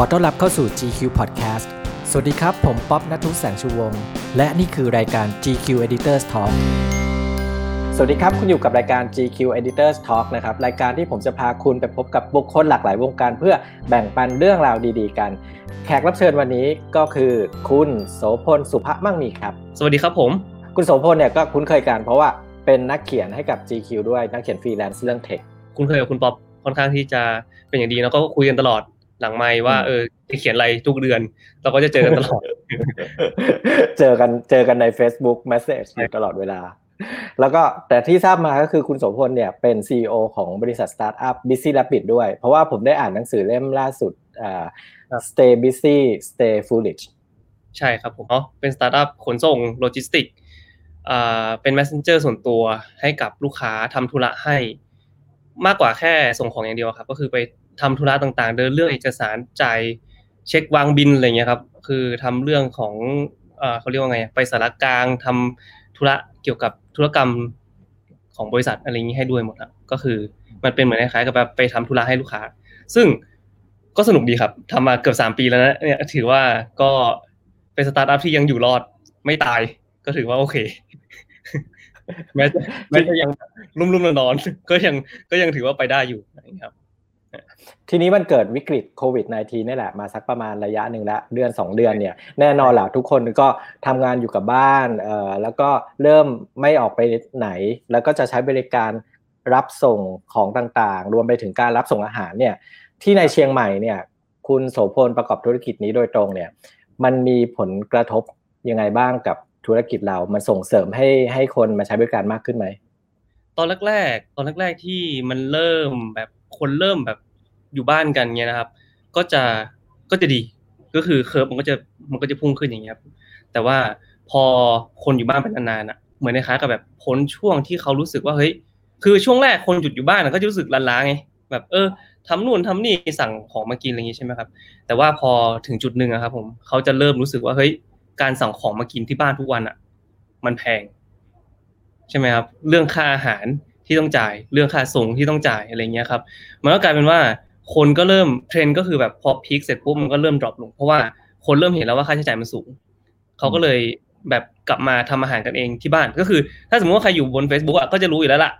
ขอต้อนรับเข้าสู่ GQ Podcast สวัสดีครับ ผมป๊อบนัทุแสงชูวงศ์และนี่คือรายการ GQ Editors Talk สวัสดีครับ คุณอยู่กับรายการ GQ Editors Talk นะครับ รายการที่ผมจะพาคุณไปพบกับบุคคลหลากหลายวงการ เพื่อแบ่งปันเรื่องราวดีๆ กัน แขกรับเชิญวันนี้ก็คือคุณโสพลสุภมั่งมีครับ สวัสดีครับผม คุณโสพลเนี่ยก็คุ้นเคยกันเพราะว่าเป็นนักเขียนให้กับ GQ ด้วยนักเขียนฟรีแลนซ์เรื่อง tech คุณเคยกับคุณป๊อปค่อนข้างที่จะเป็นอย่างดีแล้วก็คุยกันตลอด หลังไม่ว่าเออจะเขียนอะไรทุกเดือน เราก็จะเจอกันตลอด เจอกันเจอกันใน Facebook Message อยู่ตลอดเวลา แล้วก็แต่ที่ทราบมาก็คือคุณโสพลเนี่ยเป็น CEO ของบริษัทสตาร์ทอัพ Busy Rabbit ด้วย เพราะว่าผมได้อ่านหนังสือเล่มล่าสุดอ่า Stay Busy Stay Foolish ใช่ครับผมเนาะเป็นสตาร์ทอัพขนส่งโลจิสติกอ่าเป็น messenger ส่วนตัวให้กับลูกค้าทำธุระให้มากกว่าแค่ส่งของอย่างเดียวครับ ก็คือไป ทำธุระต่างๆ เดินเรื่องเอกสารจ่ายเช็ควางบินอะไรเงี้ยครับ คือทำเรื่องของเขาเรียกว่าไง ไปสารกลางทำธุระเกี่ยวกับธุรกรรมของบริษัทอะไรอย่างนี้ให้ด้วยหมดครับก็คือมันเป็นเหมือนคล้ายๆกับแบบไปทำธุระให้ลูกค้า ซึ่งก็สนุกดีครับทำมาเกือบสามปีแล้วนะเนี่ยถือว่าก็เป็นสตาร์ทอัพที่ยังอยู่รอดไม่ตาย ก็ถือว่าโอเคแม้จะแม้จะยังรุ่มรุ่มนอนๆก็ยังก็ยังถือว่าไปได้อยู่นะครับ ทีนี้มันเกิดวิกฤตโควิด -19 นี่แหละมาสักประมาณระยะหนึ่งแล้วเดือน 2 เดือนเนี่ยแน่นอนแหละทุกคนก็ทำงานอยู่กับบ้านเอ่อแล้วก็เริ่มไม่ออกไปไหน แล้วก็จะใช้บริการรับส่งของต่างๆ รวมไปถึงการรับส่งอาหารเนี่ยที่ในเชียงใหม่เนี่ยคุณโสพลประกอบธุรกิจนี้โดยตรงเนี่ยมันมีผลกระทบยังไงบ้างกับธุรกิจเรา มันส่งเสริมให้ให้คนมาใช้บริการมากขึ้นไหมตอนแรกๆตอนแรกๆที่มันเริ่มแบบ คนเริ่มแบบอยู่บ้านกันเงี้ยนะครับ ก็จะก็จะดีก็คือเคอร์ฟมันก็จะมันก็จะพุ่งขึ้นอย่างเงี้ยครับแต่ว่าพอคนอยู่บ้านเป็นนานๆอะเหมือนในคล้ายกับแบบพ้นช่วงที่เขารู้สึกว่าเฮ้ยคือช่วงแรกคนหยุดอยู่บ้านก็จะรู้สึกล้าๆไงแบบเออทำนู่นทำนี่สั่งของมากินอะไรอย่างงี้ใช่ไหมครับ แต่ว่าพอถึงจุดหนึ่งอะครับผมเขาจะเริ่มรู้สึกว่าเฮ้ยการสั่งของมากินที่บ้านทุกวันอะ มันแพง ใช่ไหมครับ เรื่องค่าอาหาร ที่ต้องจ่ายเรื่องค่าส่งที่ต้องจ่ายอะไรเงี้ยครับมันก็กลายเป็นว่าคนก็เริ่มเทรนด์ก็คือแบบพอ peak เสร็จปุ๊บมันก็เริ่ม drop ลง เพราะว่าคนเริ่มเห็นแล้วว่าค่าใช้จ่ายมันสูงเขาก็เลยแบบกลับมาทำอาหารกันเองที่บ้าน ก็คือ ถ้าสมมติว่าใครอยู่บน Facebook อะก็จะรู้อยู่แล้วล่ะ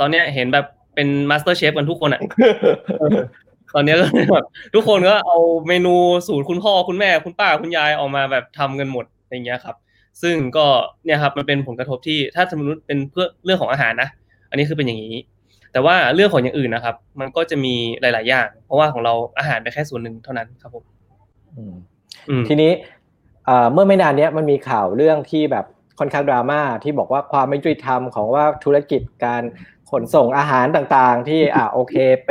ตอนเนี้ยเห็นแบบเป็นมาสเตอร์เชฟกันทุกคนอะตอนนี้ก็แบบทุกคนก็เอาเมนูสูตรคุณพ่อคุณแม่คุณป้าคุณยายออกมาแบบทำกันหมดอย่างเงี้ยครับ ซึ่งก็เนี่ยครับมันเป็นผลกระทบที่ถ้าสมมติเป็นเพื่อเรื่องของอาหารนะ อันนี้คือเป็นอย่างนี้ แต่ว่าเรื่องของอย่างอื่นนะครับ มันก็จะมีหลาย ๆ อย่าง เพราะว่าของเราอาหารเป็นแค่ส่วนหนึ่งเท่านั้นครับผมอืมทีนี้เมื่อไม่นานนี้มันมีข่าวเรื่องที่แบบค่อนข้างดราม่าที่บอกว่าความไม่ยุติธรรมของว่าธุรกิจการขนส่งอาหารต่างๆ ที่อ่าโอเค ไป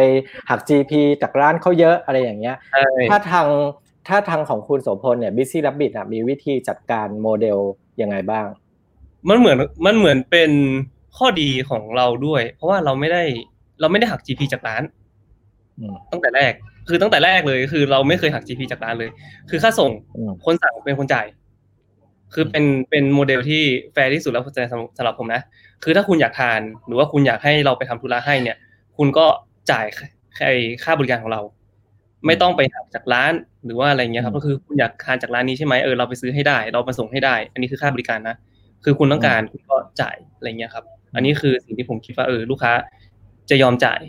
หัก GP จากร้านเขาเยอะอะไรอย่างเงี้ย ถ้าทางถ้าทางของคุณโสพลเนี่ย Busy Rabbit อะมีวิธีจัดการโมเดลยังไงบ้าง มันเหมือนมันเหมือนเป็น ข้อดีของเราด้วย เพราะว่าเราไม่ได้เราไม่ได้หัก GP จากร้านตั้งแต่แรก คือตั้งแต่แรกเลย คือเราไม่เคยหัก GP จากร้านเลย คือค่าส่งคนสั่งเป็นคนจ่าย คือเป็นเป็นโมเดลที่แฟร์ที่สุดแล้วสำหรับผมนะ คือถ้าคุณอยากทาน หรือว่าคุณอยากให้เราไปทำธุระให้เนี่ย คุณก็จ่ายค่าบริการของเรา ไม่ต้องไปหักจากร้านหรือว่าอะไรเงี้ยครับ ก็คือคุณอยากทานจากร้านนี้ใช่ไหมเออเราไปซื้อให้ได้ เรามาส่งให้ได้ อันนี้คือค่าบริการนะ คือคุณต้องการคุณก็จ่ายอะไรเงี้ยครับ อันนี้คือสิ่งที่ผมคิดว่าเออลูกค้าจะยอมจ่าย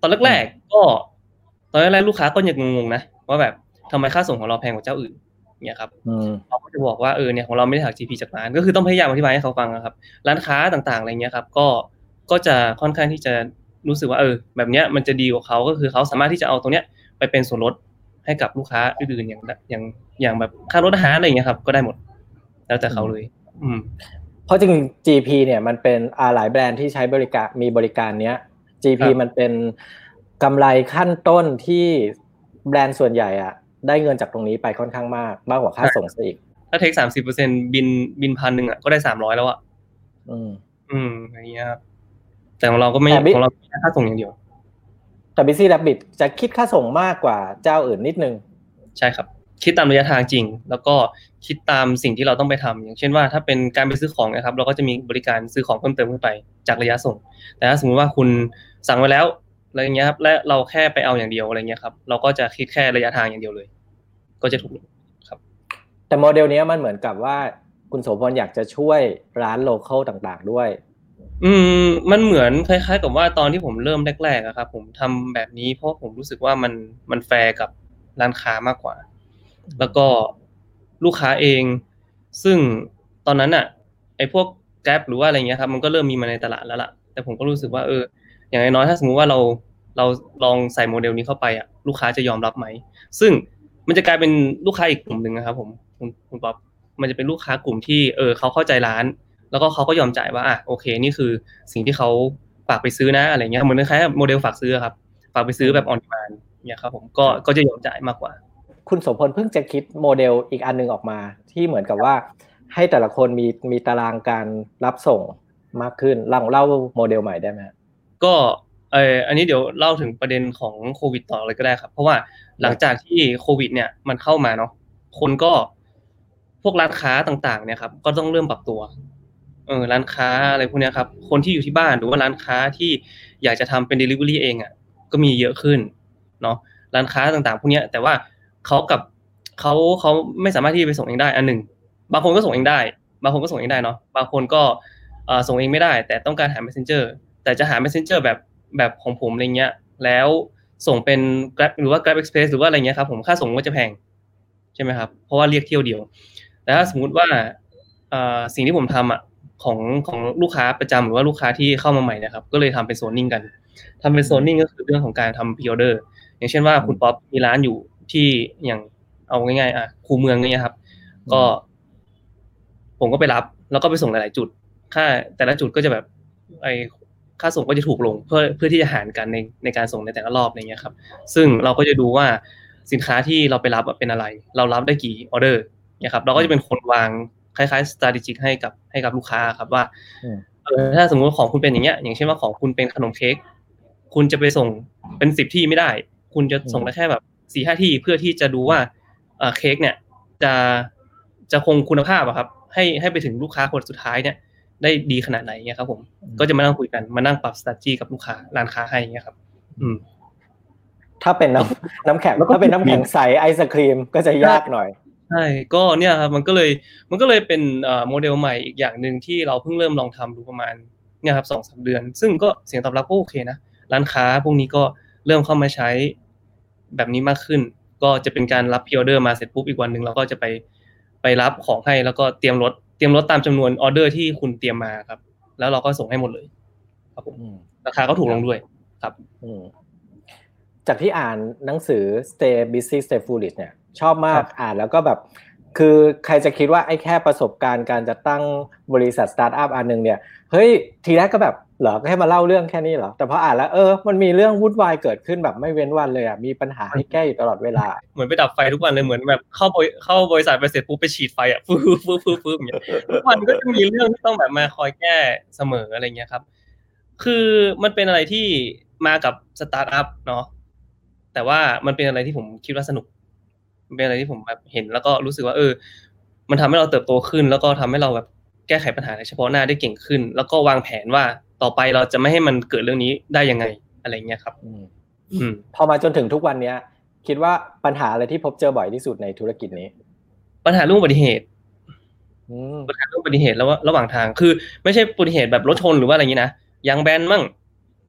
ตอนแรกๆก็ ตอนแรกๆลูกค้าก็ยังงงๆนะว่าแบบทำไมค่าส่งของเราแพงกว่าเจ้าอื่นเนี่ยครับเราก็จะบอกว่าเออเนี่ยของเราไม่ได้หัก GP จากร้าน ก็คือต้องพยายามอธิบายให้เขาฟังนะครับ ร้านค้าต่างๆอะไรเงี้ยครับ ก็ก็จะค่อนข้างที่จะรู้สึกว่าเออ แบบเนี้ยมันจะดีกว่าเขาก็คือเขาสามารถที่จะเอาตรงเนี้ยไปเป็นส่วนลดให้กับลูกค้าอื่นๆอย่างอย่างอย่างแบบค่ารถอาหารอะไรเงี้ยครับ ก็ได้หมด แล้วแต่เขาเลย อืมเพ ราะจริง GP เนี่ยมันเป็นอาหลายแบรนด์ที่ใช้บริการมีบริการเนี้ย GP มันเป็นกำไรขั้นต้นที่แบรนด์ส่วนใหญ่อะได้เงินจากตรงนี้ไปค่อนข้างมากมากกว่าค่าส่งซะอีก ถ้าเทคสามสิบเปอร์เซ็นบินบินพันหนึ่งอะก็ได้สามร้อยแล้วอะอืม อืมอย่างเงี้ยแต่ของเราก็ไม่ของเราค่าส่งอย่างเดียวแต่บิซี่ดับบิทจะคิดค่าส่งมากกว่าเจ้าอื่นนิดนึง ใช่ครับ คิดตามระยะทางจริง แล้วก็คิดตามสิ่งที่เราต้องไปทำอย่างเช่นว่าถ้าเป็นการไปซื้อของนะครับ เราก็จะมีบริการซื้อของเพิ่มเติมขึ้นไปจากระยะส่ง แต่ถ้าสมมติว่าคุณสั่งไว้แล้วอะไรเงี้ยครับและเราแค่ไปเอาอย่างเดียวอะไรเงี้ยครับเราก็จะคิดแค่ระยะทางอย่างเดียวเลย ก็จะถูกครับ แต่โมเดลนี้มันเหมือนกับว่าคุณโสพลอยากจะช่วยร้านโลเคอลต่างๆด้วย อืม มันเหมือนคล้าย ๆ กับว่าตอนที่ผมเริ่มแรกๆอะครับ ผมทำแบบนี้เพราะผมรู้สึกว่ามันมันแฟร์กับร้านค้ามากกว่า แล้วก็ลูกค้าเอง ซึ่งตอนนั้นอะไอ้พวก Grab หรือว่าอะไรเงี้ยครับมันก็เริ่มมีมาในตลาดแล้วล่ะ แต่ผมก็รู้สึกว่าเออ อย่างน้อยถ้าสมมุติว่าเราเราลองใส่โมเดลนี้เข้าไปอะลูกค้าจะยอมรับไหม ซึ่งมันจะกลายเป็นลูกค้าอีกกลุ่มหนึ่งนะครับผมคุณคุณป๊อปมันจะเป็นลูกค้ากลุ่มที่เออเขาเข้าใจร้าน แล้วก็เขาก็ยอมจ่ายว่าอะโอเค นี่คือสิ่งที่เขาฝากไปซื้อนะอะไรเงี้ยเหมือนคล้ายโมเดลฝากซื้อครับ ฝากไปซื้อแบบ on demandเนี่ยครับผมก็ก็จะยอมจ่ายมากกว่า คุณโสพลเพิ่งจะคิดโมเดลอีกอันนึงออกมา ที่เหมือนกับว่า ให้แต่ละคนมีมีตารางการรับส่งมากขึ้นเล่าเล่าโมเดลใหม่ได้ไหมก็เอออันนี้เดี๋ยวเล่าถึงประเด็นของโควิดต่อเลยก็ได้ครับ เพราะว่าหลังจากที่โควิด เนี่ยมันเข้ามาเนาะคนก็พวกร้านค้าต่างๆ เนี่ยครับ ก็ต้องเริ่มปรับตัวเออร้านค้าอะไรพวกนี้ครับ คนที่อยู่ที่บ้านหรือว่าร้านค้าที่อยากจะทำเป็น delivery เองอะก็มีเยอะขึ้นเนาะร้านค้าต่างๆ พวกนี้แต่ว่า เขากับเขาเขาไม่สามารถที่จะไปส่งเองได้อันหนึ่งบางคนก็ส่งเองได้ บางคนก็ส่งเองได้เนาะบางคนก็ส่งเองไม่ได้ แต่ต้องการหา messenger แต่จะหา messenger แบบแบบของผมอะไรเงี้ย แล้วส่งเป็น Grab หรือว่า Grab Express หรือว่าอะไรเงี้ยครับผมค่าส่งก็จะแพงใช่ไหมครับเพราะว่าเรียกเที่ยวเดียว แต่ถ้าสมมุติว่าสิ่งที่ผมทำอะของของลูกค้าประจำหรือว่าลูกค้าที่เข้ามาใหม่นะครับ ก็เลยทำเป็นโซนนิ่งกันทำเป็นโซนนิ่งก็คือเรื่องของการทำพิออเดอร์อย่างเช่นว่าคุณป๊อปมีร้านอยู่ ที่อย่างเอาง่ายๆอะคูเมืองเนี่ยครับ ก็ ผมก็ไปรับ แล้วก็ไปส่งหลายๆจุด ค่า แต่ละจุดก็จะแบบ ไอค่าส่งก็จะถูกลง เพื่อเพื่อที่จะหารกันในในการส่งในแต่ละรอบอะไรเงี้ยครับ ซึ่งเราก็จะดูว่าสินค้าที่เราไปรับเป็นอะไร เรารับได้กี่ออเดอร์เนี่ยครับ เราก็จะเป็นคนวางคล้ายๆ strategic ให้กับให้กับลูกค้าครับว่าเออถ้าสมมติของคุณเป็นอย่างเงี้ย อย่างเช่นว่าของคุณเป็นขนมเค้กคุณจะไปส่งเป็นสิบที่ไม่ได้ คุณจะส่งได้แค่แบบ สี่ห้าที่เพื่อที่จะดูว่าเออเค้กเนี่ยจะจะคงคุณภาพอะครับ ให้ให้ไปถึงลูกค้าคนสุดท้ายเนี่ย ได้ดีขนาดไหนเนี่ยครับ ผมก็จะมานั่งคุยกันมานั่งปรับ strategy กับลูกค้าร้านค้าให้เนี่ยครับ อืม ถ้าเป็นน้ำน้ำแข็งถ้าเป็นน้ำแข็งใสไอศครีมก็จะยากหน่อยใช่ก็เนี่ยครับมันก็เลยมันก็เลยเป็นโมเดลใหม่อีกอย่างหนึ่งที่เราเพิ่งเริ่มลองทำดูประมาณเนี่ยครับสองสามเดือน ซึ่งก็เสียงตอบรับก็โอเคนะร้านค้าพวกนี้ก็เริ่มเข้ามาใช้ แบบนี้มากขึ้น ก็จะเป็นการรับ pre-order มาเสร็จปุ๊บอีกวันหนึ่งเราก็จะไปไปรับของให้แล้วก็เตรียมรถเตรียมรถตามจำนวนออเดอร์ที่คุณเตรียมมาครับ แล้วเราก็ส่งให้หมดเลย ครับผมราคาก็ถูกลงด้วยครับจากที่อ่านหนังสือ Stay Busy Stay Foolish เนี่ย ชอบมากอ่านแล้วก็แบบ คือใครจะคิดว่าไอ้แค่ประสบการณ์การจะตั้งบริษัทสตาร์ทอัพอันหนึ่งเนี่ยเฮ้ยทีแรกก็แบบเหรอแค่มาเล่าเรื่องแค่นี้เหรอแต่พออ่านแล้วเออมันมีเรื่องวุ่นวายเกิดขึ้นแบบไม่เว้นวันเลยอะมีปัญหาให้แก้อยู่ตลอดเวลา เหมือนไปดับไฟทุกวันเลยเหมือนแบบเข้าเข้าบริษัทไปเสร็จปุ๊บไปฉีดไฟอะฟื้นฟื้นฟื้นฟื้นอย่างเงี้ยทุกวันก็จะมีเรื่องที่ต้องแบบมาคอยแก้เสมออะไรเงี้ยครับ คือมันเป็นอะไรที่มากับสตาร์ทอัพเนาะแต่ว่ามันเป็นอะไรที่ผมคิดว่าสนุกเป็นอะไรที่ผมแบบเห็นแล้วก็รู้สึกว่า เออ มันทำให้เราเติบโตขึ้น แล้วก็ทำให้เราแบบแก้ไขปัญหาในเฉพาะหน้าได้เก่งขึ้น แล้วก็วางแผนว่า ต่อไปเราจะไม่ให้มันเกิดเรื่องนี้ได้ยังไงอะไรเงี้ยครับอืมพอมาจนถึงทุกวันเนี้ย คิดว่าปัญหาอะไรที่พบเจอบ่อยที่สุดในธุรกิจนี้ ปัญหาเรื่องอุบัติเหตุปัญหาเรื่องอุบัติเหตุแล้วระหว่างทางคือ ไม่ใช่อุบัติเหตุแบบรถชนหรือว่าอะไรเงี้ยนะยางแบนมั่ง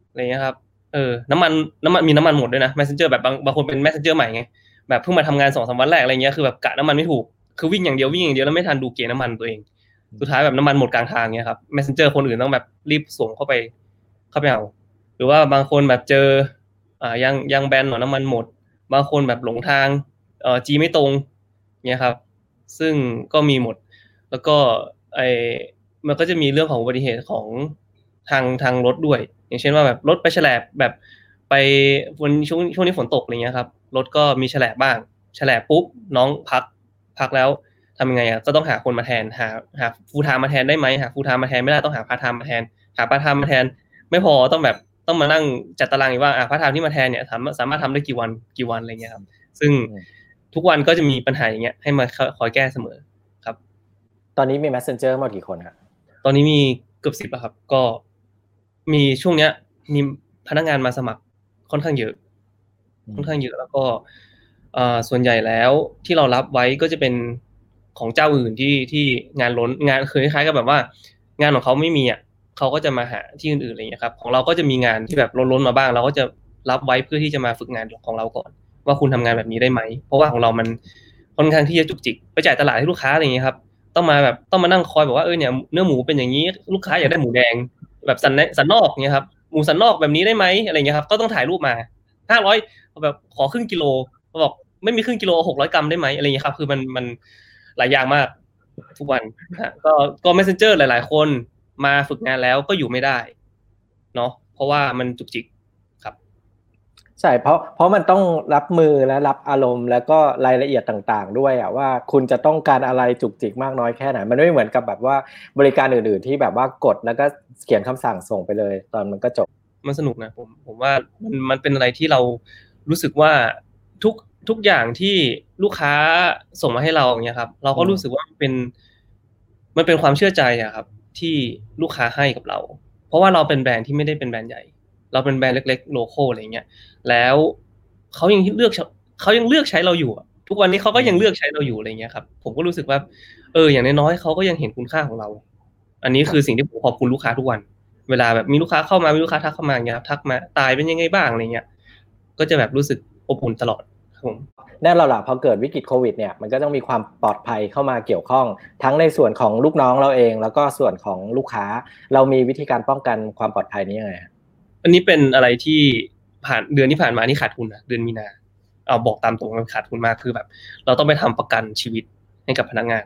อะไรเงี้ยครับเออน้ำมันน้ำมันมีน้ำมันหมดด้วยนะ messenger แบบบางบางคนเป็น messenger ใหม่ไงแบบเพิ่งมาทำงานสองสามวันแรกอะไรเงี้ยคือแบบกะน้ำมันไม่ถูกคือวิ่งอย่างเดียววิ่งอย่างเดียวแล้วไม่ทันดูเกณฑ์น้ำมันตัวเอง สุดท้ายแบบน้ำมันหมดกลางทางเงี้ยครับ messenger คนอื่นต้องแบบรีบส่งเข้าไปเข้าไปเอาหรือว่าบางคนแบบเจออ่ายังยังแบนหนอน้ำมันหมด บางคนแบบหลงทางเอ่อจีไม่ตรงเนี่ยครับ ซึ่งก็มีหมด แล้วก็ไอมันก็จะมีเรื่องของอุบัติเหตุของทางทางรถด้วย อย่างเช่นว่าแบบรถไปฉลบแบบไปวันช่วงช่วงนี้ฝนตกอะไรเงี้ยครับรถก็มีฉลบบ้างฉลบปุ๊บน้องพักพักแล้ว ทำยังไงอะก็ต้องหาคนมาแทนหาหาฟูทามาแทนได้ไหมหาฟูทามาแทนไม่ได้ต้องหาพาทามาแทน หาพาทามาแทน ไม่พอต้องแบบต้องมานั่งจัดตารางอีกว่าอ่าพาร์ทไทม์ที่มาแทนเนี่ยสามารถสามารถทำได้กี่วันกี่วันอะไรเงี้ยครับ ซึ่งทุกวันก็จะมีปัญหาอย่างเงี้ยให้มาคอยแก้เสมอครับ ตอนนี้มี messenger หมดกี่คนครับตอนนี้มีเกือบสิบครับ ก็มีช่วงเนี้ย มีพนักงานมาสมัครค่อนข้างเยอะ ค่อนข้างเยอะแล้วก็ส่วนใหญ่แล้วที่เรารับไว้ก็จะเป็น ของเจ้าอื่นที่ที่งานล้นงานคือคล้ายๆกับแบบว่า งานของเขาไม่มีอะเขาก็จะมาหาที่อื่นๆอะไรเงี้ยครับ ของเราก็จะมีงานที่แบบล้นๆมาบ้าง เราก็จะรับไว้เพื่อที่จะมาฝึกงานของเราก่อน ว่าคุณทำงานแบบนี้ได้ไหม เพราะว่าของเรามันค่อนข้างที่จะจุกจิกไปจ่ายตลาดให้ลูกค้าอะไรเงี้ยครับ ต้องมาแบบต้องมานั่งคอยบอกว่าเออเนี่ยเนื้อหมูเป็นอย่างนี้ลูกค้าอยากได้หมูแดง แบบสันสันนอกเนี่ยครับหมูสันนอกแบบนี้ได้ไหมอะไรเงี้ยครับก็ต้องถ่ายรูปมาห้าร้อยแบบขอครึ่งกิโลบอกไม่มีครึ่งกิโลหกร้อยกรัมได้ไหมอะไรเงี้ยครับ คือมันมัน หลายอย่างมาก ทุกวันก็ก็ messenger หลาย ๆ คนมาฝึกงานแล้วก็อยู่ไม่ได้เนาะเพราะว่ามันจุกจิกครับ ใช่เพราะเพราะมันต้องรับมือและรับอารมณ์ แล้วก็รายละเอียดต่าง ๆ ด้วยอะว่าคุณจะต้องการอะไรจุกจิกมากน้อยแค่ไหน มันไม่เหมือนกับแบบว่าบริการอื่น ๆ ที่แบบว่ากดแล้วก็เขียนคำสั่งส่งไปเลย ตอนมันก็จบมันสนุกนะผมผมว่ามันมันเป็นอะไรที่เรารู้สึกว่าทุก ทุกอย่างที่ลูกค้าส่งมาให้เราอย่างเงี้ยครับ เราก็รู้สึกว่ามันเป็น มันเป็นความเชื่อใจอะครับ ที่ลูกค้าให้กับเรา เพราะว่าเราเป็นแบรนด์ที่ไม่ได้เป็นแบรนด์ใหญ่ เราเป็นแบรนด์เล็ก ๆ โลโก้อะไรเงี้ยแล้วเขายังเลือกเขายังเลือกใช้เราอยู่ทุกวันนี้เขาก็ยังเลือกใช้เราอยู่อะไรเงี้ยครับ ผมก็รู้สึกว่า เออ อย่างน้อยๆเขาก็ยังเห็นคุณค่าของเรา อันนี้คือสิ่งที่ผมขอบคุณลูกค้าทุกวัน เวลาแบบมีลูกค้าเข้ามามีลูกค้าทักเข้ามาอย่างเงี้ยทักมาตายเป็นยังไงบ้างอะไรเงี้ย ก็จะแบบรู้สึกอบอุ่นตลอด ผมแน่เราล่ะพอเกิดวิกฤตโควิดเนี่ยมันก็ต้องมีความปลอดภัยเข้ามาเกี่ยวข้อง ทั้งในส่วนของลูกน้องเราเอง แล้วก็ส่วนของลูกค้า เรามีวิธีการป้องกันความปลอดภัยนี้ยังไงอันนี้เป็นอะไรที่ผ่านเดือนที่ผ่านมานี่ขาดทุนนะเดือนมีนาเอาบอกตามตรงมันขาดทุนมากคือแบบ เราต้องไปทำประกันชีวิตให้กับพนักงาน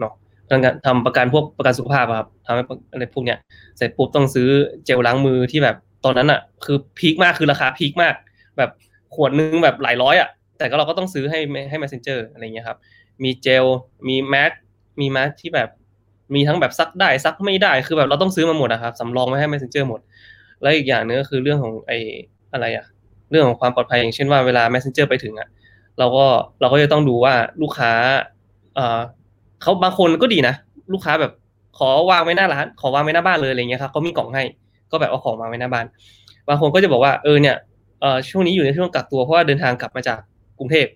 เนาะพนักงานทำประกันพวกประกันสุขภาพครับทำให้อะไรพวกเนี้ยเสร็จปุ๊บต้องซื้อเจลล้างมือที่แบบตอนนั้นอะ คือพีคมากคือราคาพีคมาก แบบขวดนึงแบบหลายร้อยอะ แต่ก็เราก็ต้องซื้อให้ให้ messenger อะไรเงี้ยครับ มีเจล มีแมสมีแมสที่แบบ มีทั้งแบบซักได้ซักไม่ได้ คือแบบเราต้องซื้อมาหมดนะครับสำรองไว้ให้ messenger หมด แล้วอีกอย่างนึงก็คือเรื่องของไออะไรอะเรื่องของความปลอดภัยอย่างเช่นว่าเวลา messenger ไปถึงอะเราก็เราก็จะต้องดูว่าลูกค้าเออเขาบางคนก็ดีนะ ลูกค้าแบบขอวางไว้หน้าร้านขอวางไว้หน้าบ้านเลยอะไรเงี้ยครับเขามีกล่องให้ก็แบบเอาของวางไว้หน้าบ้าน บางคนก็จะบอกว่าเออเนี่ยเออช่วงนี้อยู่ในช่วงกักตัวเพราะว่าเดินทางกลับมาจาก รุงเทพ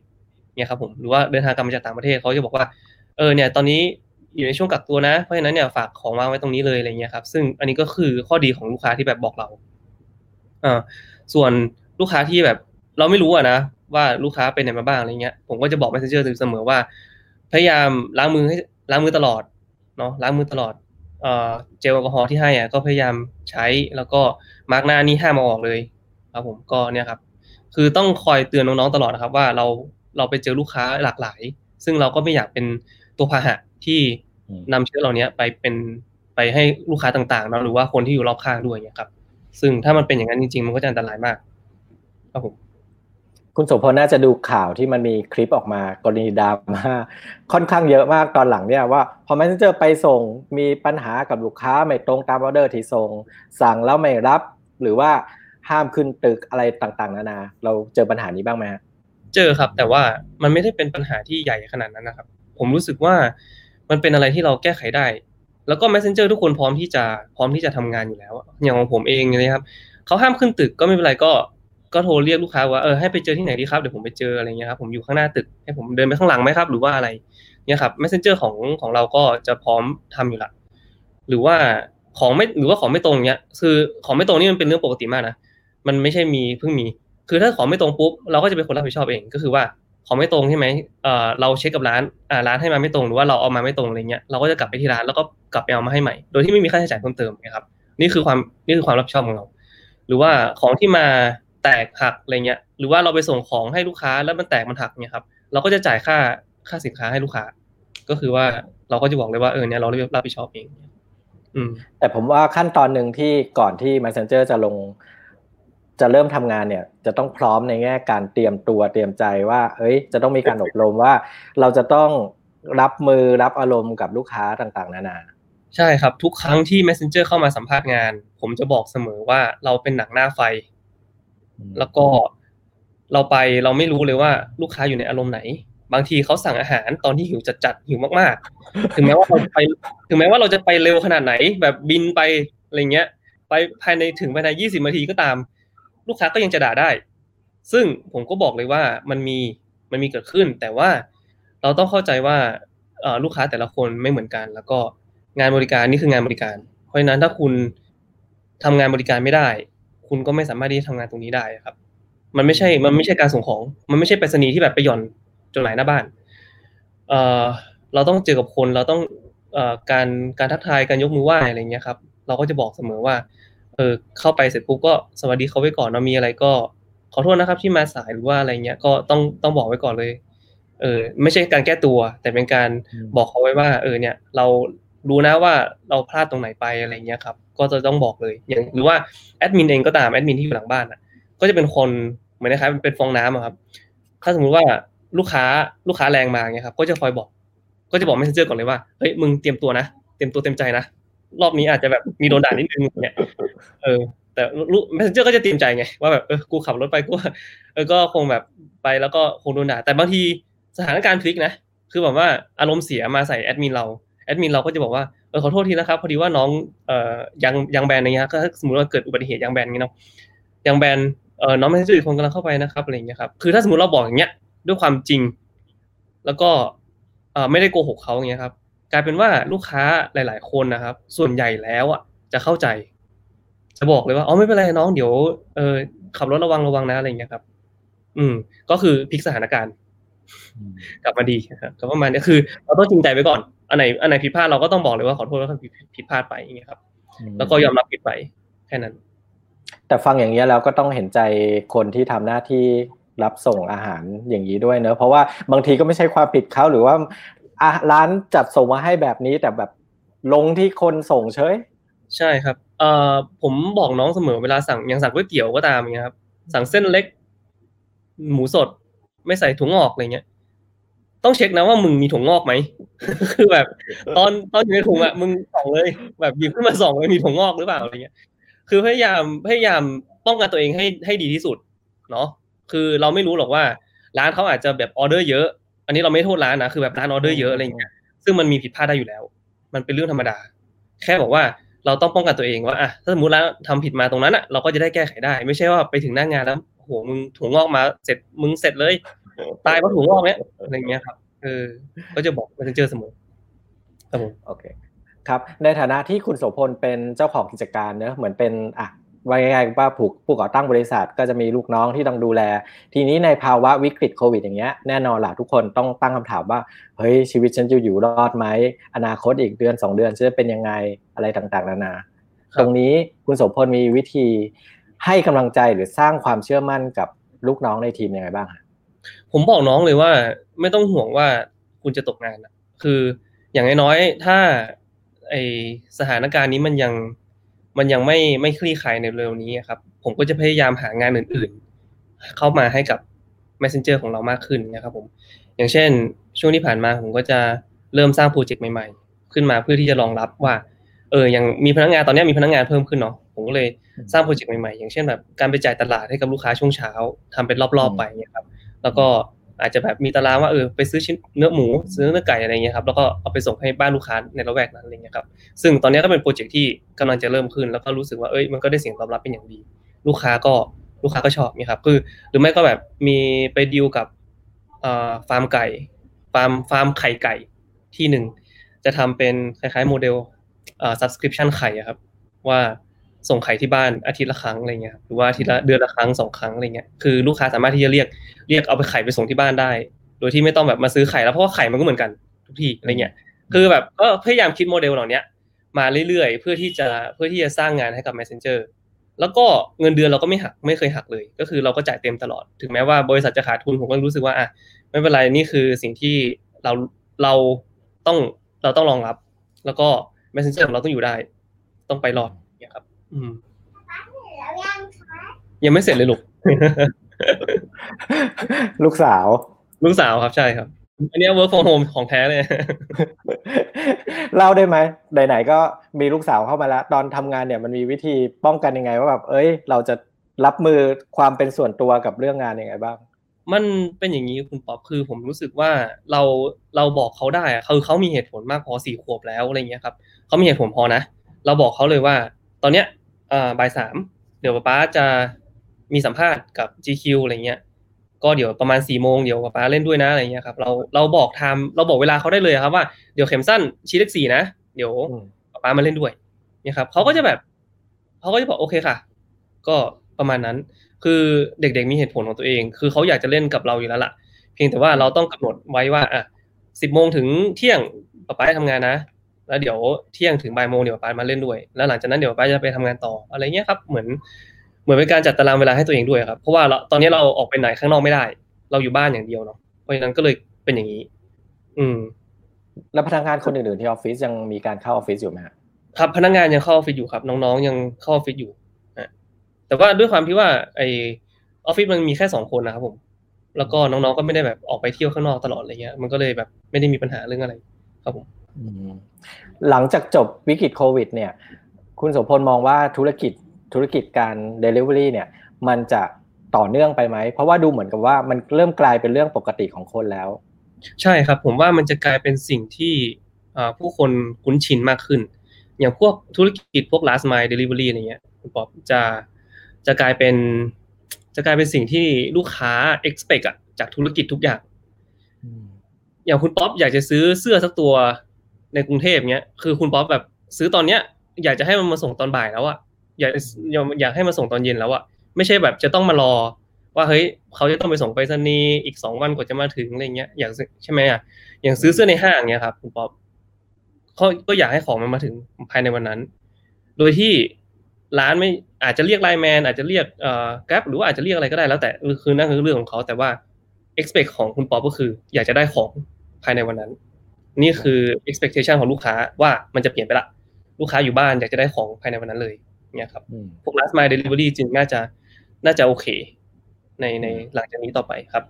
เนี่ยครับผมหรือว่าเดินทางกลับมาจากต่างประเทศเขาจะบอกว่าเออเนี่ยตอนนี้อยู่ในช่วงกักตัวนะเพราะฉะนั้นเนี่ยฝากของวางไว้ตรงนี้เลยอะไรเงี้ยครับซึ่งอันนี้ก็คือข้อดีของลูกค้าที่แบบบอกเราอ่าส่วนลูกค้าที่แบบเราไม่รู้อะนะว่าลูกค้าเป็นไหนมาบ้างอะไรเงี้ยผมก็จะบอก messenger เสมอว่า พยายามล้างมือให้ล้างมือตลอดเนาะล้างมือตลอดเอ่อเจลแอลกอฮอล์ที่ให้อะก็พยายามใช้แล้วก็มาร์กหน้านี่ห้ามเอาออกเลยครับผมก็เนี่ยครับ คือต้องคอยเตือนน้องๆตลอดนะครับ ว่าเราเราไปเจอลูกค้าหลากหลาย ซึ่งเราก็ไม่อยากเป็นตัวพาหะที่นำเชื้อเหล่านี้ไปเป็นไปให้ลูกค้าต่างๆเนาะหรือว่าคนที่อยู่รอบข้างด้วยเนี่ยครับ ซึ่งถ้ามันเป็นอย่างนั้นจริง ๆ มันก็จะอันตรายมากครับผมคุณโสพลน่าจะดูข่าวที่มันมีคลิปออกมากรณีดราม่าค่อนข้างเยอะมากตอนหลังเนี่ยว่าพอ messenger ไปส่งมีปัญหากับลูกค้าไม่ตรงตามออเดอร์ที่ส่ง สั่งแล้วไม่รับ หรือว่า ห้ามขึ้นตึกอะไรต่างๆ นานา เราเจอปัญหานี้บ้างไหมเจอครับ แต่ว่ามันไม่ได้เป็นปัญหาที่ใหญ่ขนาดนั้นนะครับ ผมรู้สึกว่ามันเป็นอะไรที่เราแก้ไขได้ แล้วก็ messenger ทุกคนพร้อมที่จะพร้อมที่จะทำงานอยู่แล้ว อย่างของผมเองนะครับเขาห้ามขึ้นตึกก็ไม่เป็นไรก็ก็โทรเรียกลูกค้าว่าเออให้ไปเจอที่ไหนดีครับเดี๋ยวผมไปเจออะไรเงี้ยครับผมอยู่ข้างหน้าตึกให้ผมเดินไปข้างหลังไหมครับ หรือว่าอะไรเนี่ยครับ messenger ของของเราก็จะพร้อมทำอยู่ละหรือว่าของไม่หรือว่าของไม่ตรงเนี้ยคือของไม่ตรงนี่มันเป็นเรื่องปกติมากนะ มันไม่ใช่มีเพิ่งมี คือถ้าของไม่ตรงปุ๊บเราก็จะเป็นคนรับผิดชอบเองก็คือว่าของไม่ตรงใช่ไหมเอ่อเราเช็คกับร้านอ่าร้านให้มาไม่ตรงหรือว่าเราเอามาไม่ตรงอะไรเงี้ยเราก็จะกลับไปที่ร้านแล้วก็กลับไปเอามาให้ใหม่ โดยที่ไม่มีค่าใช้จ่ายเพิ่มเติมนะครับ นี่คือความนี่คือความรับผิดชอบของเรา หรือว่าของที่มาแตกหักอะไรเงี้ย หรือว่าเราไปส่งของให้ลูกค้าแล้วมันแตกมันหักเนี่ยครับ เราก็จะจ่ายค่าค่าสินค้าให้ลูกค้า ก็คือว่าเราก็จะบอกเลยว่าเออเนี่ยเรารับผิดชอบเองอืมแต่ผมว่าขั้นตอนหนึ่งที่ก่อนที่ Messenger จะลง จะเริ่มทำงานเนี่ยจะต้องพร้อมในแง่การเตรียมตัวเตรียมใจว่า เอ้ย จะต้องมีการอบรมว่า เราจะต้องรับมือรับอารมณ์กับลูกค้าต่างๆ นานา ใช่ครับทุกครั้งที่ Messenger เข้ามาสัมภาษณ์งาน ผมจะบอกเสมอว่าเราเป็นหนังหน้าไฟ แล้วก็เราไปเราไม่รู้เลยว่าลูกค้าอยู่ในอารมณ์ไหน บางทีเขาสั่งอาหารตอนที่หิวจัดๆหิวมากๆ ถึงแม้ว่าเราไป ถึงแม้ว่าเราจะไปเร็วขนาดไหน แบบบินไปอะไรเงี้ย ไปภายในถึงภายในยี่สิบนาทีก็ตาม ลูกค้าก็ยังจะด่าได้ ซึ่งผมก็บอกเลยว่ามันมีมันมีเกิดขึ้น แต่ว่าเราต้องเข้าใจว่าลูกค้าแต่ละคนไม่เหมือนกัน แล้วก็งานบริการนี่คืองานบริการ เพราะฉะนั้นถ้าคุณทำงานบริการไม่ได้ คุณก็ไม่สามารถที่จะทำงานตรงนี้ได้ครับ มันไม่ใช่มันไม่ใช่การส่งของ มันไม่ใช่ไปรษณีย์ที่แบบไปหย่อนจดหมายหน้าบ้านเออเราต้องเจอกับคนเราต้องอการการทักทายการยกมือไหว้อะไรเงี้ยครับ เราก็จะบอกเสมอว่า เออเข้าไปเสร็จปุ๊บก็สวัสดีเขาไว้ก่อนเนาะมีอะไรก็ขอโทษนะครับที่มาสายหรือว่าอะไรเงี้ยก็ต้องต้องบอกไว้ก่อนเลย เออ ไม่ใช่การแก้ตัว แต่เป็นการบอกเขาไว้ว่า เออเนี่ย เรารู้นะว่าเราพลาดตรงไหนไปอะไรเงี้ยครับ ก็จะต้องบอกเลยอย่างหรือว่าแอดมินเองก็ตามแอดมินที่อยู่หลังบ้านอะ ก็จะเป็นคนเหมือนนะครับเป็นฟองน้ำครับ ถ้าสมมุติว่าลูกค้าลูกค้าแรงมาเงี้ยครับ ก็จะคอยบอก ก็จะบอก messenger ก่อนเลยว่าเฮ้ยมึงเตรียมตัวนะเตรียมตัวเต็มใจนะ รอบนี้อาจจะแบบมีโดนด่านิดนึงเนี่ยเออ แต่ลูก messenger ก็จะเตรียมใจไงว่าแบบเออกูขับรถไปกูเออก็คงแบบไปแล้วก็คงโดนด่าแต่บางทีสถานการณ์พลิกนะคือแบบว่าอารมณ์เสียมาใส่แอดมินเราแอดมินเราก็จะบอกว่าเออขอโทษทีนะครับพอดีว่าน้องเอ่อยังยังแบนอะไรเงี้ยก็สมมติว่าเกิดอุบัติเหตุยังแบนงี้เนาะยังแบนเออน้องไม่ใช่อีกคนกำลังเข้าไปนะครับอะไรอย่างเงี้ยครับคือถ้าสมมติเราบอกอย่างเงี้ยด้วยความจริง แล้วก็เออไม่ได้โกหกเขาอย่างเงี้ยครับ กลายเป็นว่าลูกค้าหลาย ๆ คนนะครับ ส่วนใหญ่แล้วอะจะเข้าใจ จะบอกเลยว่าอ๋อไม่เป็นไรน้องเดี๋ยวเออขับรถระวังระวังนะอะไรอย่างเงี้ยครับ อืม ก็คือพลิกสถานการณ์ กลับมาดีครับกลับมาเนี่ยคือ เราต้องจริงใจไว้ก่อนอันไหนอันไหนผิดพลาดเราก็ต้องบอกเลยว่าขอโทษแล้วผิดพลาดไปอย่างเงี้ยครับ แล้วก็ยอมรับผิดไปแค่นั้น แต่ฟังอย่างนี้แล้วก็ต้องเห็นใจคนที่ทำหน้าที่รับส่งอาหารอย่างนี้ด้วยเนอะเพราะว่าบางทีก็ไม่ใช่ความผิดเขาหรือว่า อะร้านจัดส่งมาให้แบบนี้แต่แบบลงที่คนส่งเฉย ใช่ครับเอ่อผมบอกน้องเสมอเวลาสั่งย่างสั่งก๋วยเตี๋ยวก็ตามอย่างเงี้ยครับ สั่งเส้นเล็ก หมูสด ไม่ใส่ถุงงอกอะไรเงี้ย ต้องเช็คนะว่ามึงมีถุงงอกไหมคือแบบ ตอนตอนอยู่ในถุงอะมึงส่องเลย แบบหยิบขึ้นมาส่องเลยมีถุงงอกหรือเปล่าอะไรเงี้ย คือพยายามพยายามป้องกันตัวเองให้ให้ดีที่สุด เนาะคือเราไม่รู้หรอกว่า ร้านเขาอาจจะแบบออเดอร์เยอะ อันนี้เราไม่โทษร้านนะคือแบบร้านออเดอร์เยอะอะไรเงี้ยซึ่งมันมีผิดพลาดได้อยู่แล้ว มันเป็นเรื่องธรรมดา แค่บอกว่าเราต้องป้องกันตัวเองว่าอะถ้าสมมติร้านทำผิดมาตรงนั้นอะเราก็จะได้แก้ไขได้ ไม่ใช่ว่าไปถึงหน้างานแล้วโหมึงถุงงอกมาเสร็จมึงเสร็จเลย ตายเพราะถุงงอกเนี้ยอะไรเงี้ยครับเออก็จะบอกมันจะเจอเสมอครับผมโอเคครับในฐานะที่คุณโสพลเป็นเจ้าของกิจการเนอะเหมือนเป็นอะ ว่าง่ายๆว่าผู้ผู้ก่อตั้งบริษัทก็จะมีลูกน้องที่ต้องดูแล ทีนี้ในภาวะวิกฤตโควิดอย่างเงี้ยแน่นอนล่ะทุกคนต้องตั้งคำถามว่าเฮ้ยชีวิตฉันจะอยู่รอดไหมอนาคตอีกเดือน 2 เดือนจะเป็นยังไงอะไรต่างๆนานา ตรงนี้คุณโสพลมีวิธีให้กำลังใจหรือสร้างความเชื่อมั่นกับลูกน้องในทีมยังไงบ้างผมบอกน้องเลยว่าไม่ต้องห่วงว่าคุณจะตกงานคืออย่างน้อยๆถ้าไอสถานการณ์นี้มันยัง มันยังไม่ไม่คลี่คลายในเร็วนี้ครับ ผมก็จะพยายามหางานอื่นๆ เข้ามาให้กับ Messenger ของเรามากขึ้นนะครับผม อย่างเช่น ช่วงที่ผ่านมาผมก็จะเริ่มสร้างโปรเจกต์ใหม่ๆ ขึ้นมาเพื่อที่จะรองรับว่า เออยังมีพนักงานตอนนี้มีพนักงานเพิ่มขึ้นเนาะ ผมก็เลยสร้างโปรเจกต์ใหม่ๆ อย่างเช่นแบบการไปจ่ายตลาดให้กับลูกค้าช่วงเช้าทำเป็นรอบๆไปเนี่ยครับ แล้วก็ อาจจะแบบมีตารางว่าเออไปซื้อชิ้นเนื้อหมูซื้อเนื้อไก่อะไรเงี้ยครับแล้วก็เอาไปส่งให้บ้านลูกค้าในละแวกนั้นอะไรเงี้ยครับซึ่งตอนนี้ก็เป็นโปรเจกต์ที่กำลังจะเริ่มขึ้น แล้วก็รู้สึกว่าเอ้ยมันก็ได้เสียงตอบรับเป็นอย่างดี ลูกค้าก็ลูกค้าก็ชอบนี่ครับคือหรือไม่ก็แบบมีไปดีลกับฟาร์มไก่ฟาร์มฟาร์มไข่ไก่ที่หนึ่งจะทำเป็นคล้ายๆโมเดล subscription ไข่ครับว่า ส่งไข่ที่บ้านอาทิตย์ละครั้งอะไรเงี้ยหรือว่าอาทิตย์ละเดือนละครั้งสองครั้งอะไรเงี้ยคือลูกค้าสามารถที่จะเรียกเรียกเอาไปไข่ไปส่งที่บ้านได้ โดยที่ไม่ต้องแบบมาซื้อไข่แล้วเพราะว่าไข่มันก็เหมือนกันทุกที่อะไรเงี้ยคือแบบก็พยายามคิดโมเดลเหล่านี้มาเรื่อยๆ เพื่อที่จะเพื่อที่จะสร้างงานให้กับ Messenger แล้วก็เงินเดือนเราก็ไม่หักไม่เคยหักเลย ก็คือเราก็จ่ายเต็มตลอด ถึงแม้ว่าบริษัทจะขาดทุนผมก็รู้สึกว่าอะไม่เป็นไรนี่คือสิ่งที่เราเราต้องเราต้องรองรับ แล้วก็ Messenger ของเราต้องอยู่ได้ ต้องไปรอด ยครับอืมยังไม่เสร็จเลยลูก ลูกสาว ลูกสาวครับใช่ครับ อันนี้ work from home ของแท้เลย เล่าได้ไหมไหนๆก็มีลูกสาวเข้ามาแล้ว ตอนทำงานเนี่ยมันมีวิธีป้องกันยังไงว่าแบบ เอ้ย เราจะรับมือความเป็นส่วนตัวกับเรื่องงานยังไงบ้าง มันเป็นอย่างนี้คุณป๊อบคือผมรู้สึกว่าเราเราบอกเขาได้อะคือเขามีเหตุผลมากพอสี่ขวบแล้วอะไรเงี้ยครับเขามีเหตุผลพอนะ เราบอกเขาเลยว่า ตอนเนี้ยอ่า บ่ายสามเดี๋ยวป้าจะมีสัมภาษณ์กับ GQ อะไรเงี้ย ก็เดี๋ยวประมาณสี่โมงเดี๋ยวป้าเล่นด้วยนะอะไรเงี้ยครับเราเราบอกไทม์เราบอกเวลาเขาได้เลยครับว่าเดี๋ยวเข็มสั้นชี้เลขสี่นะเดี๋ยวป้ามาเล่นด้วยเนี่ยครับเขาก็จะแบบเขาก็จะบอกโอเคค่ะ ก็ประมาณนั้น คือเด็กๆมีเหตุผลของตัวเอง คือเขาอยากจะเล่นกับเราอยู่แล้วล่ะ เพียงแต่ว่าเราต้องกำหนดไว้ว่าอะสิบโมงถึงเที่ยงป้าป้าทำงานนะ แล้วเดี๋ยวเที่ยงถึงบ่ายโมงเดี๋ยวป้ามาเล่นด้วย แล้วหลังจากนั้นเดี๋ยวป้าจะไปทำงานต่ออะไรเงี้ยครับ เหมือนเหมือนเป็นการจัดตารางเวลาให้ตัวเองด้วยครับ เพราะว่าเราตอนนี้เราออกไปไหนข้างนอกไม่ได้ เราอยู่บ้านอย่างเดียวเนาะ เพราะฉะนั้นก็เลยเป็นอย่างนี้ อืม แล้วพนักงานคนอื่นๆที่ออฟฟิศยังมีการเข้าออฟฟิศอยู่ไหมครับ พนักงานยังเข้าออฟฟิศอยู่ครับ น้องๆยังเข้าออฟฟิศอยู่แต่ว่าด้วยความที่ว่า ไอ้ออฟฟิศมันมีแค่สองคนนะครับผม แล้วก็น้องๆก็ไม่ได้แบบออกไปเที่ยวข้างนอกตลอดอะไรเงี้ย มันก็เลยแบบไม่ได้มีปัญหาเรื่องอะไร ครับผม หลังจากจบวิกฤตโควิด เนี่ย คุณโสพลมองว่าธุรกิจธุรกิจการ Delivery เนี่ย มันจะต่อเนื่องไปไหม เพราะว่าดูเหมือนกับว่ามันเริ่มกลายเป็นเรื่องปกติของคนแล้ว ใช่ครับ ผมว่ามันจะกลายเป็นสิ่งที่ผู้คนคุ้นชินมากขึ้น อย่างพวกธุรกิจพวก last mile delivery อะไรเงี้ยคุณป๊อบจะจะกลายเป็นจะกลายเป็นสิ่งที่ลูกค้า expect อะจากธุรกิจทุกอย่าง อย่างคุณป๊อปอยากจะซื้อเสื้อสักตัว ในกรุงเทพเนี้ยคือคุณป๊อปแบบซื้อตอนเนี้ย อยากจะให้มันมาส่งตอนบ่ายแล้วอะอยากอยากให้มาส่งตอนเย็นแล้วอะไม่ใช่แบบจะต้องมารอ ว่าเฮ้ยเขาจะต้องไปส่งไปรษณีย์อีกสองวันกว่าจะมาถึงอะไรเงี้ยอยากใช่ไหมอะอย่างซื้อเสื้อในห้างเนี้ยครับคุณป๊อปเขาก็อยากให้ของมันมาถึงภายในวันนั้น โดยที่ร้านไม่อาจจะเรียก LINE MAN อาจจะเรียกเอ่อ Grab หรือว่าอาจจะเรียกอะไรก็ได้แล้วแต่คือนั่นคือเรื่องของเขาแต่ว่า expect ของคุณป๊อปก็คือ อยากจะได้ของภายในวันนั้น นี่คือ expectation ของลูกค้าว่ามันจะเปลี่ยนไปละ ลูกค้าอยู่บ้านอยากจะได้ของภายในวันนั้นเลยเนี่ยครับพวก last mile delivery จึงน่าจะน่าจะโอเค ในในหลังจากนี้ต่อไปครับ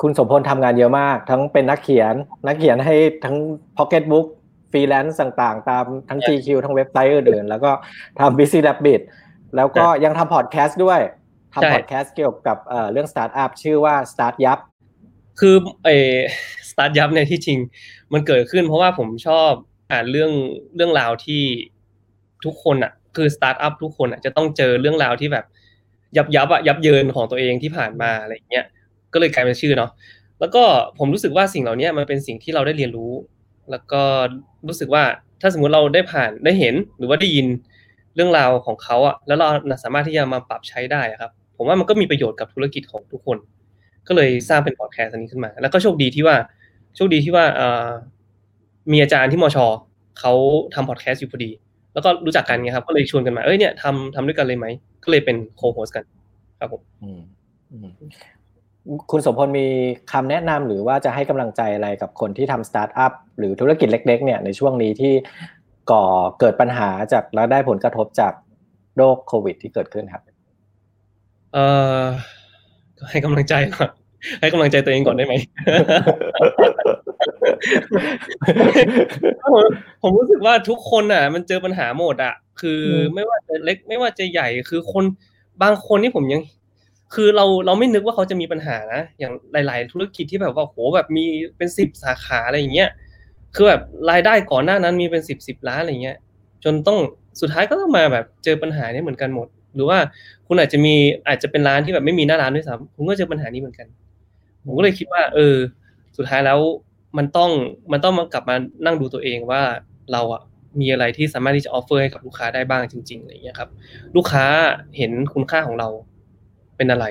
คุณสมพลทำงานเยอะมาก ทั้งเป็นนักเขียน นักเขียนให้ทั้ง pocket book ฟรีแลนซ์ต่างๆ ตามทั้ง GQ ทั้งเว็บไซต์อื่นๆ แล้วก็ทำ Busy Rabbit แล้วก็ยังทำพอดแคสต์ด้วยทำพอดแคสต์เกี่ยวกับเรื่องสตาร์ทอัพชื่อว่า Start ยับ คือไอ้สตาร์ทยับในที่จริง มันเกิดขึ้นเพราะว่าผมชอบอ่านเรื่องเรื่องราวที่ทุกคนอะ คือสตาร์ทอัพทุกคนอะจะต้องเจอเรื่องราวที่แบบ ยับยับอะยับเยินของตัวเองที่ผ่านมาอะไรเงี้ยก็เลยกลายเป็นชื่อเนาะแล้วก็ผมรู้สึกว่าสิ่งเหล่านี้มันเป็นสิ่งที่เราได้เรียนรู้ แล้วก็รู้สึกว่าถ้าสมมุติเราได้ผ่านได้เห็นหรือว่าได้ยินเรื่องราวของเขาอะแล้วเราสามารถที่จะมาปรับใช้ได้ครับ ผมว่ามันก็มีประโยชน์กับธุรกิจของทุกคน ก็เลยสร้างเป็นพอดแคสต์อันนี้ขึ้นมา แล้วก็โชคดีที่ว่าโชคดีที่ว่ามีอาจารย์ที่มชเขาทำพอดแคสต์อยู่พอดี แล้วก็รู้จักกันไงครับ ก็เลยชวนกันมา เอ้ยเนี่ยทำทำด้วยกันเลยไหม ก็เลยเป็น co-host กัน ครับผมคุณสมพลมีคำแนะนำหรือว่าจะให้กำลังใจอะไรกับคนที่ทำสตาร์ทอัพหรือธุรกิจเล็ก ๆ เนี่ยในช่วงนี้ที่ก่อเกิดปัญหาจากแล้วได้ผลกระทบจากโรคโควิดที่เกิดขึ้นครับ เอ่อ ให้กำลังใจก่อนให้กำลังใจตัวเองก่อนได้ไหม ผมรู้สึกว่าทุกคนอะ มันเจอปัญหาหมดอะ คือไม่ว่าจะเล็กไม่ว่าจะใหญ่คือคนบางคนที่ผมยัง คือเราเราไม่นึกว่าเขาจะมีปัญหานะอย่างหลาย ๆ ธุรกิจที่แบบว่าโหแบบมีเป็นสิบสาขาอะไรอย่างเงี้ยคือแบบรายได้ก่อนหน้านั้นมีเป็นสิบสิบล้านอะไรเงี้ย จนต้องสุดท้ายก็ต้องมาแบบเจอปัญหานี้เหมือนกันหมด หรือว่าคุณอาจจะมีอาจจะเป็นร้านที่แบบไม่มีหน้าร้านด้วยซ้ำคุณก็เจอปัญหานี้เหมือนกัน ผมก็เลยคิดว่า เออ สุดท้ายแล้วมันต้องมันต้องมากลับมานั่งดูตัวเองว่าเราอะมีอะไรที่สามารถที่จะออฟเฟอร์ให้กับลูกค้าได้บ้างจริงๆอะไรเงี้ยครับ ลูกค้าเห็นคุณค่าของเราเป็นอะไร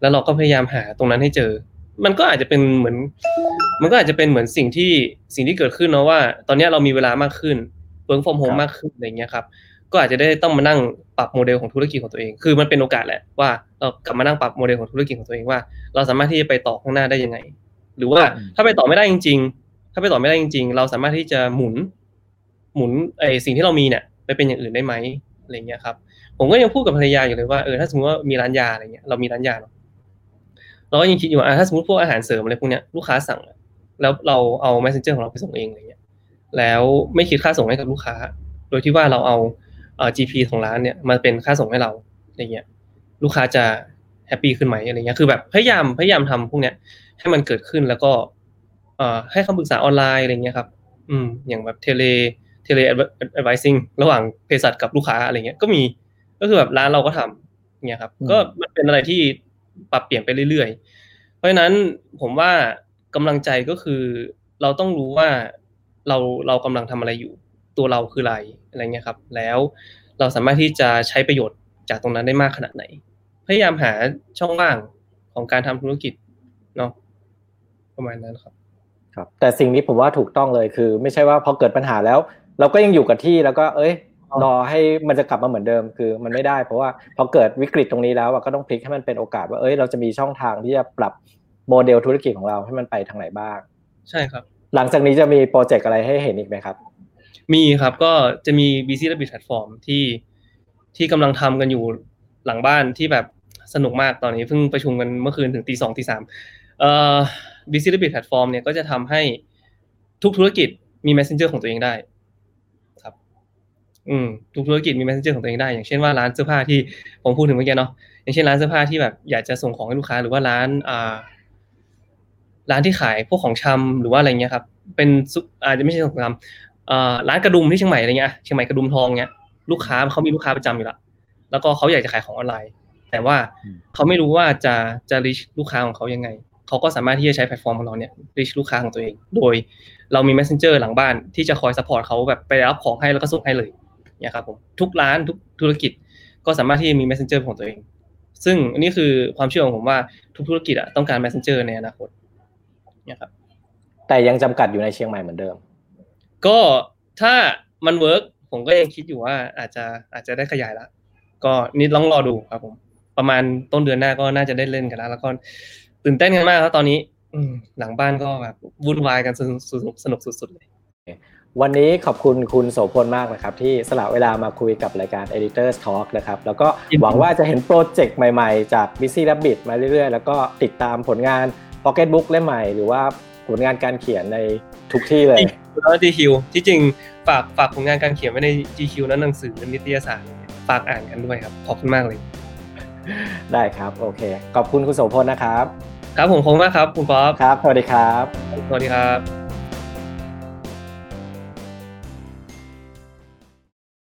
แล้วเราก็พยายามหาตรงนั้นให้เจอ มันก็อาจจะเป็นเหมือน มันก็อาจจะเป็นเหมือนสิ่งที่สิ่งที่เกิดขึ้นเนาะว่า ตอนนี้เรามีเวลามากขึ้น work from home มากขึ้นอะไรเงี้ยครับ ก็อาจจะได้ต้องมานั่งปรับโมเดลของธุรกิจของตัวเอง คือมันเป็นโอกาสแหละว่าเรากลับมานั่งปรับโมเดลของธุรกิจของตัวเองว่า เราสามารถที่จะไปต่อข้างหน้าได้ยังไง หรือว่าถ้าไปต่อไม่ได้จริง ๆ ถ้าไปต่อไม่ได้จริง ๆ เราสามารถที่จะหมุน หมุนไอสิ่งที่เรามีเนี่ยไปเป็นอย่างอื่นได้ไหมอะไรเงี้ยครับ ผมก็ยังพูดกับภรรยาอยู่เลยว่าเออถ้าสมมติว่ามีร้านยาอะไรเงี้ยเรามีร้านยาเนาะเราก็ยังคิดอยู่ว่าถ้าสมมติพวกอาหารเสริมอะไรพวกเนี้ยลูกค้าสั่งแล้วเราเอา messenger ของเราไปส่งเองอะไรเงี้ยแล้วไม่คิดค่าส่งให้กับลูกค้า โดยที่ว่าเราเอา เอ่อ GP ของร้านเนี่ยมาเป็นค่าส่งให้เราอะไรเงี้ยลูกค้าจะ happy ขึ้นไหมอะไรเงี้ยคือแบบพยายามพยายามทำพวกเนี้ยให้มันเกิดขึ้นแล้วก็ เอ่อให้คำปรึกษาออนไลน์อะไรเงี้ยครับ อืม อย่างแบบ tele tele-advising ระหว่างเภสัชกับลูกค้าอะไรเงี้ยก็มีก็คือแบบร้านเราก็ทำเนี่ยครับ ก็มันเป็นอะไรที่ปรับเปลี่ยนไปเรื่อยๆ เพราะฉะนั้นผมว่ากำลังใจก็คือเราต้องรู้ว่าเราเรากำลังทำอะไรอยู่ ตัวเราคืออะไรอะไรเงี้ยครับ แล้วเราสามารถที่จะใช้ประโยชน์จากตรงนั้นได้มากขนาดไหน พยายามหาช่องว่างของการทำธุรกิจเนาะประมาณนั้นครับครับ แต่สิ่งนี้ผมว่าถูกต้องเลยคือ ไม่ใช่ว่าพอเกิดปัญหาแล้ว เราก็ยังอยู่กับที่แล้วก็ เอ้ยรอให้มันจะกลับมาเหมือนเดิมคือมันไม่ได้ เพราะว่าพอเกิดวิกฤตตรงนี้แล้วก็ต้องพลิกให้มันเป็นโอกาสว่าเอ้ยเราจะมีช่องทางที่จะปรับโมเดลธุรกิจของเราให้มันไปทางไหนบ้าง ใช่ครับ หลังจากนี้จะมีโปรเจกต์อะไรให้เห็นอีกไหมครับ มีครับก็จะมี BC Rabbit Platform ที่ที่กำลังทำกันอยู่หลังบ้านที่แบบสนุกมากตอนนี้เพิ่งประชุมกันเมื่อคืนถึงตีสองตีสามเอ่อ BC Rabbit Platform เนี่ยก็จะทำให้ทุกธุรกิจมี Messenger ของตัวเองได้ครับอืมทุกธุรกิจมี Messenger ของตัวเองได้ อย่างเช่นว่าร้านเสื้อผ้าที่ผมพูดถึงเมื่อกี้เนาะอย่างเช่นร้านเสื้อผ้าที่แบบอยากจะส่งของให้ลูกค้าหรือว่าร้านอ่าร้านที่ขายพวกของชำหรือว่าอะไรเงี้ยครับ เป็นอาจจะไม่ใช่ของชำ ร้านกระดุมที่เชียงใหม่อะไรเงี้ยเชียงใหม่กระดุมทองเงี้ยลูกค้าเขามีลูกค้าประจำอยู่แล้วแล้วก็เขาอยากจะขายของออนไลน์ แต่ว่าเขาไม่รู้ว่าจะจะ reach ลูกค้าของเขายังไงเขาก็สามารถที่จะใช้แพลตฟอร์มของเราเนี่ย reach ลูกค้าของตัวเอง โดยเรามี messenger หลังบ้านที่จะคอย support เขาแบบไปรับของให้แล้วก็ส่งให้เลยเนี่ยครับผมทุกร้านทุกธุรกิจก็สามารถที่จะมี messenger ของตัวเอง ซึ่งอันนี้คือความเชื่อของผมว่าทุกธุรกิจอะต้องการ messenger ในอนาคตเนี่ยครับแต่ยังจำกัดอยู่ในเชียงใหม่เหมือนเดิม ก็ถ้ามัน workผมก็ยังคิดอยู่ว่าอาจจะอาจจะได้ขยายละก็นิดลองรอดูครับผม ประมาณต้นเดือนหน้าก็น่าจะได้เล่นกันแล้ว แล้วก็ตื่นเต้นกันมากครับตอนนี้ อืหลังบ้านก็แบบวุ่นวายกันสนุกสนุกสุดๆเลยวันนี้ขอบคุณคุณโสพลมากนะครับ ที่สละเวลามาคุยกับรายการ Editors Talk นะครับ แล้วก็หวังว่าจะเห็นโปรเจกต์ใหม่ๆ จาก Busy Rabbit มาเรื่อยๆ แล้วก็ติดตามผลงาน Pocket Book เล่มใหม่หรือว่า ผลงานการเขียนในทุกที่เลยแล้ว GQ ที่จริงฝากฝากผลงานการเขียนไว้ใน GQ และหนังสือนิตยสารฝากอ่านกันด้วยครับขอบคุณมากเลย ได้ครับโอเค ขอบคุณคุณโสพลนะครับ ครับผมขอบคุณมากครับ คุณป๊อปครับสวัสดีครับ สวัสดีครับ